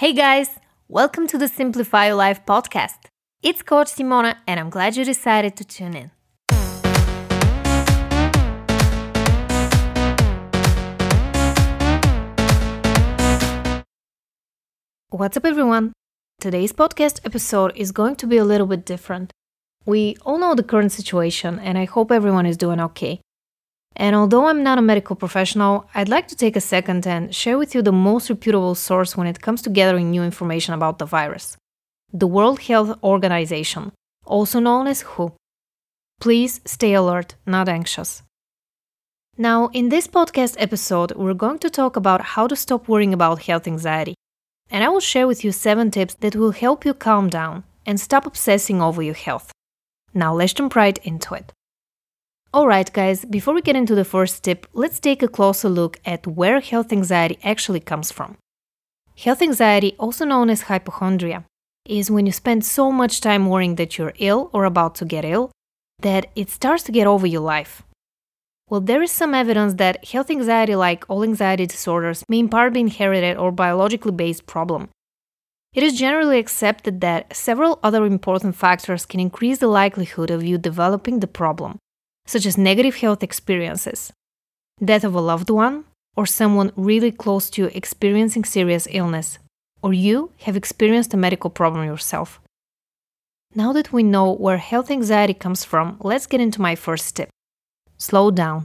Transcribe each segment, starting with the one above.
Hey guys, welcome to the Simplify Your Life podcast. It's Coach Simona, and I'm glad you decided to tune in. What's up, everyone? Today's podcast episode is going to be a little bit different. We all know the current situation, and I hope everyone is doing okay. And although I'm not a medical professional, I'd like to take a second and share with you the most reputable source when it comes to gathering new information about the virus the World Health Organization, also known as WHO. Please stay alert, not anxious. Now, in this podcast episode, we're going to talk about how to stop worrying about health anxiety. And I will share with you seven tips that will help you calm down and stop obsessing over your health. Now, let's jump right into it. Alright, guys, before we get into the first tip, let's take a closer look at where health anxiety actually comes from. Health anxiety, also known as hypochondria, is when you spend so much time worrying that you're ill or about to get ill that it starts to get over your life. Well, there is some evidence that health anxiety, like all anxiety disorders, may in part be inherited or biologically based problem. It is generally accepted that several other important factors can increase the likelihood of you developing the problem, such as negative health experiences, death of a loved one, or someone really close to you experiencing serious illness, or you have experienced a medical problem yourself. Now that we know where health anxiety comes from, let's get into my first tip slow down.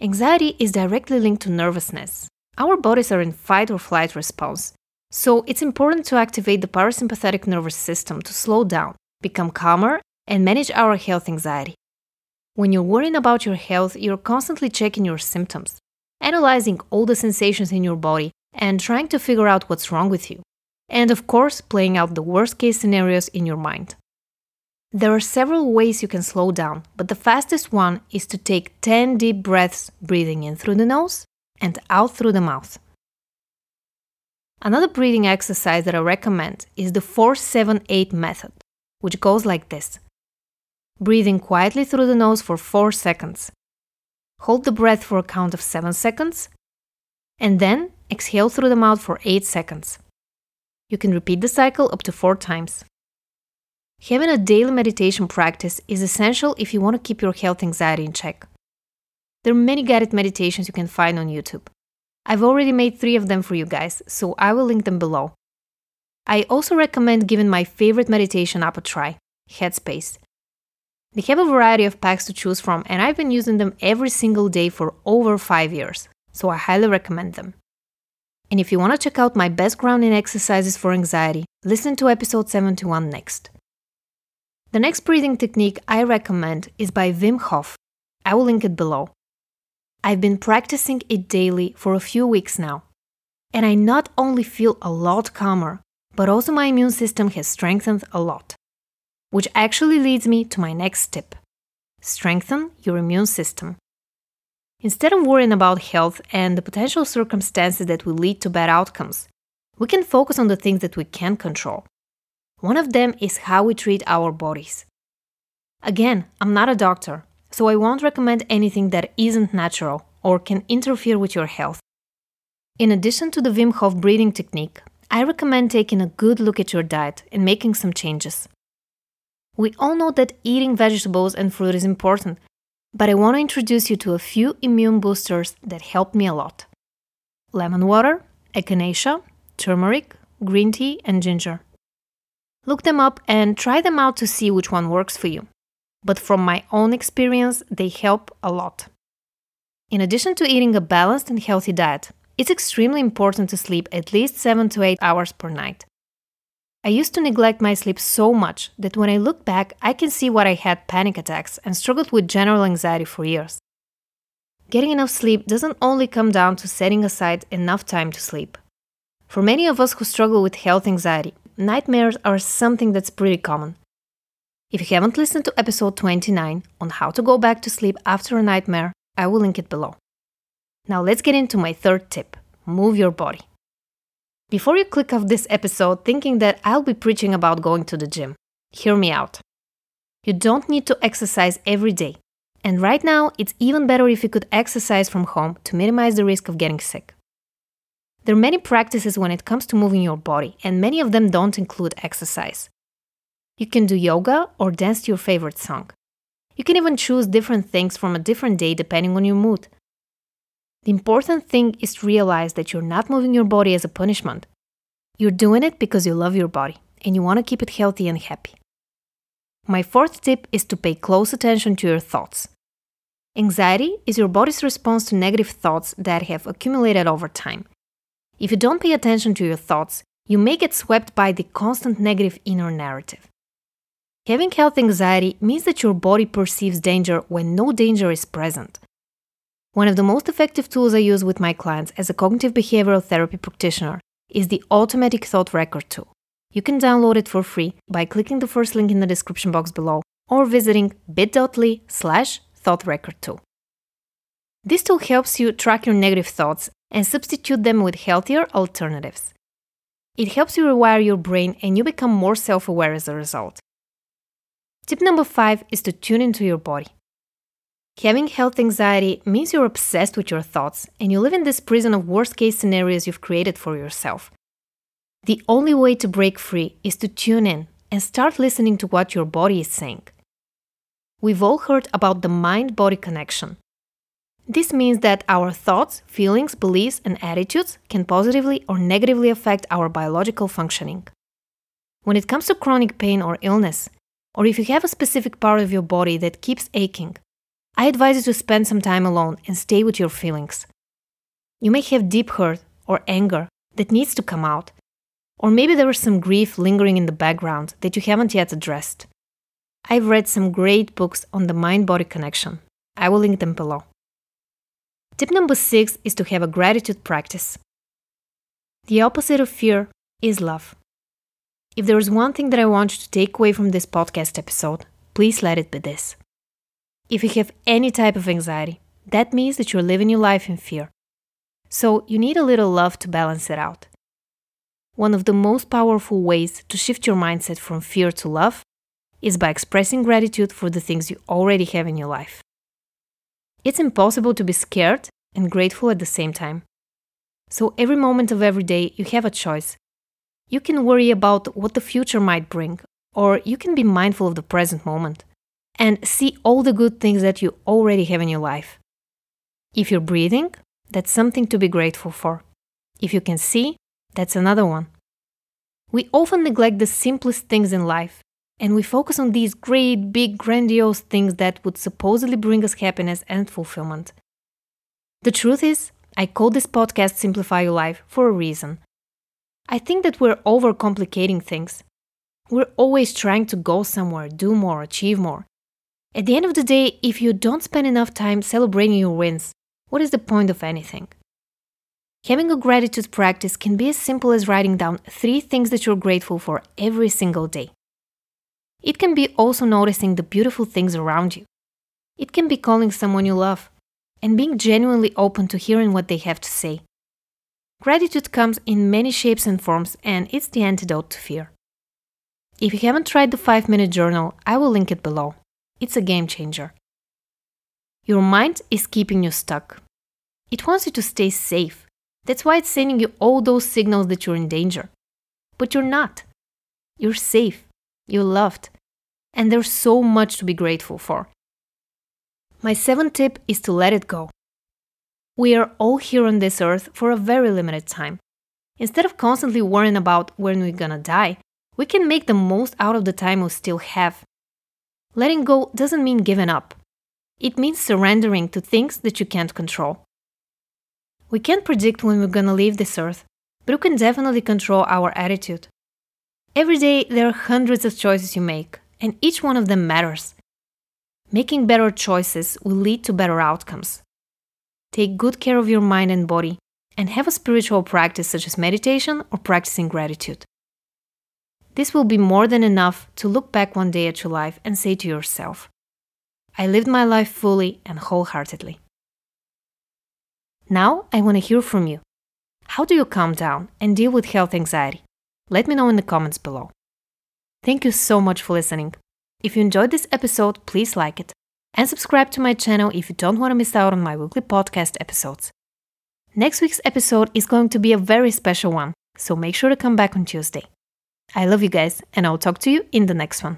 Anxiety is directly linked to nervousness. Our bodies are in fight or flight response, so it's important to activate the parasympathetic nervous system to slow down, become calmer, and manage our health anxiety. When you're worrying about your health, you're constantly checking your symptoms, analyzing all the sensations in your body, and trying to figure out what's wrong with you. And of course, playing out the worst case scenarios in your mind. There are several ways you can slow down, but the fastest one is to take 10 deep breaths, breathing in through the nose and out through the mouth. Another breathing exercise that I recommend is the 478 method, which goes like this breathing quietly through the nose for 4 seconds. Hold the breath for a count of 7 seconds, and then exhale through the mouth for 8 seconds. You can repeat the cycle up to 4 times. Having a daily meditation practice is essential if you want to keep your health anxiety in check. There are many guided meditations you can find on YouTube. I've already made three of them for you guys, so I will link them below. I also recommend giving my favorite meditation app a try, Headspace. They have a variety of packs to choose from, and I've been using them every single day for over 5 years, so I highly recommend them. And if you want to check out my best grounding exercises for anxiety, listen to episode 71 next. The next breathing technique I recommend is by Wim Hof. I will link it below. I've been practicing it daily for a few weeks now, and I not only feel a lot calmer, but also my immune system has strengthened a lot which actually leads me to my next tip strengthen your immune system. Instead of worrying about health and the potential circumstances that will lead to bad outcomes, we can focus on the things that we can control. One of them is how we treat our bodies. Again, I'm not a doctor, so I won't recommend anything that isn't natural or can interfere with your health. In addition to the Wim Hof breathing technique, I recommend taking a good look at your diet and making some changes. We all know that eating vegetables and fruit is important, but I want to introduce you to a few immune boosters that help me a lot lemon water, echinacea, turmeric, green tea, and ginger. Look them up and try them out to see which one works for you. But from my own experience, they help a lot. In addition to eating a balanced and healthy diet, it's extremely important to sleep at least 7 to 8 hours per night. I used to neglect my sleep so much that when I look back, I can see what I had panic attacks and struggled with general anxiety for years. Getting enough sleep doesn't only come down to setting aside enough time to sleep. For many of us who struggle with health anxiety, nightmares are something that's pretty common. If you haven't listened to episode 29 on how to go back to sleep after a nightmare, I will link it below. Now let's get into my third tip move your body. Before you click off this episode thinking that I'll be preaching about going to the gym, hear me out. You don't need to exercise every day. And right now, it's even better if you could exercise from home to minimize the risk of getting sick. There are many practices when it comes to moving your body, and many of them don't include exercise. You can do yoga or dance to your favorite song. You can even choose different things from a different day depending on your mood. The important thing is to realize that you're not moving your body as a punishment. You're doing it because you love your body and you want to keep it healthy and happy. My fourth tip is to pay close attention to your thoughts. Anxiety is your body's response to negative thoughts that have accumulated over time. If you don't pay attention to your thoughts, you may get swept by the constant negative inner narrative. Having health anxiety means that your body perceives danger when no danger is present. One of the most effective tools I use with my clients as a cognitive behavioral therapy practitioner is the Automatic Thought Record tool. You can download it for free by clicking the first link in the description box below or visiting bit.ly slash thoughtrecord2. This tool helps you track your negative thoughts and substitute them with healthier alternatives. It helps you rewire your brain and you become more self aware as a result. Tip number five is to tune into your body. Having health anxiety means you're obsessed with your thoughts and you live in this prison of worst case scenarios you've created for yourself. The only way to break free is to tune in and start listening to what your body is saying. We've all heard about the mind body connection. This means that our thoughts, feelings, beliefs, and attitudes can positively or negatively affect our biological functioning. When it comes to chronic pain or illness, or if you have a specific part of your body that keeps aching, I advise you to spend some time alone and stay with your feelings. You may have deep hurt or anger that needs to come out, or maybe there is some grief lingering in the background that you haven't yet addressed. I've read some great books on the mind body connection. I will link them below. Tip number six is to have a gratitude practice. The opposite of fear is love. If there is one thing that I want you to take away from this podcast episode, please let it be this. If you have any type of anxiety, that means that you're living your life in fear. So you need a little love to balance it out. One of the most powerful ways to shift your mindset from fear to love is by expressing gratitude for the things you already have in your life. It's impossible to be scared and grateful at the same time. So every moment of every day, you have a choice you can worry about what the future might bring, or you can be mindful of the present moment and see all the good things that you already have in your life. If you're breathing, that's something to be grateful for. If you can see, that's another one. We often neglect the simplest things in life, and we focus on these great, big, grandiose things that would supposedly bring us happiness and fulfillment. The truth is, I call this podcast Simplify Your Life for a reason. I think that we're overcomplicating things. We're always trying to go somewhere, do more, achieve more. At the end of the day, if you don't spend enough time celebrating your wins, what is the point of anything? Having a gratitude practice can be as simple as writing down three things that you're grateful for every single day. It can be also noticing the beautiful things around you. It can be calling someone you love and being genuinely open to hearing what they have to say. Gratitude comes in many shapes and forms, and it's the antidote to fear. If you haven't tried the 5 minute journal, I will link it below. It's a game changer. Your mind is keeping you stuck. It wants you to stay safe. That's why it's sending you all those signals that you're in danger. But you're not. You're safe. You're loved. And there's so much to be grateful for. My seventh tip is to let it go. We are all here on this earth for a very limited time. Instead of constantly worrying about when we're gonna die, we can make the most out of the time we still have. Letting go doesn't mean giving up. It means surrendering to things that you can't control. We can't predict when we're gonna leave this earth, but we can definitely control our attitude. Every day, there are hundreds of choices you make, and each one of them matters. Making better choices will lead to better outcomes. Take good care of your mind and body, and have a spiritual practice such as meditation or practicing gratitude. This will be more than enough to look back one day at your life and say to yourself, I lived my life fully and wholeheartedly. Now I want to hear from you. How do you calm down and deal with health anxiety? Let me know in the comments below. Thank you so much for listening. If you enjoyed this episode, please like it and subscribe to my channel if you don't want to miss out on my weekly podcast episodes. Next week's episode is going to be a very special one, so make sure to come back on Tuesday. I love you guys, and I'll talk to you in the next one.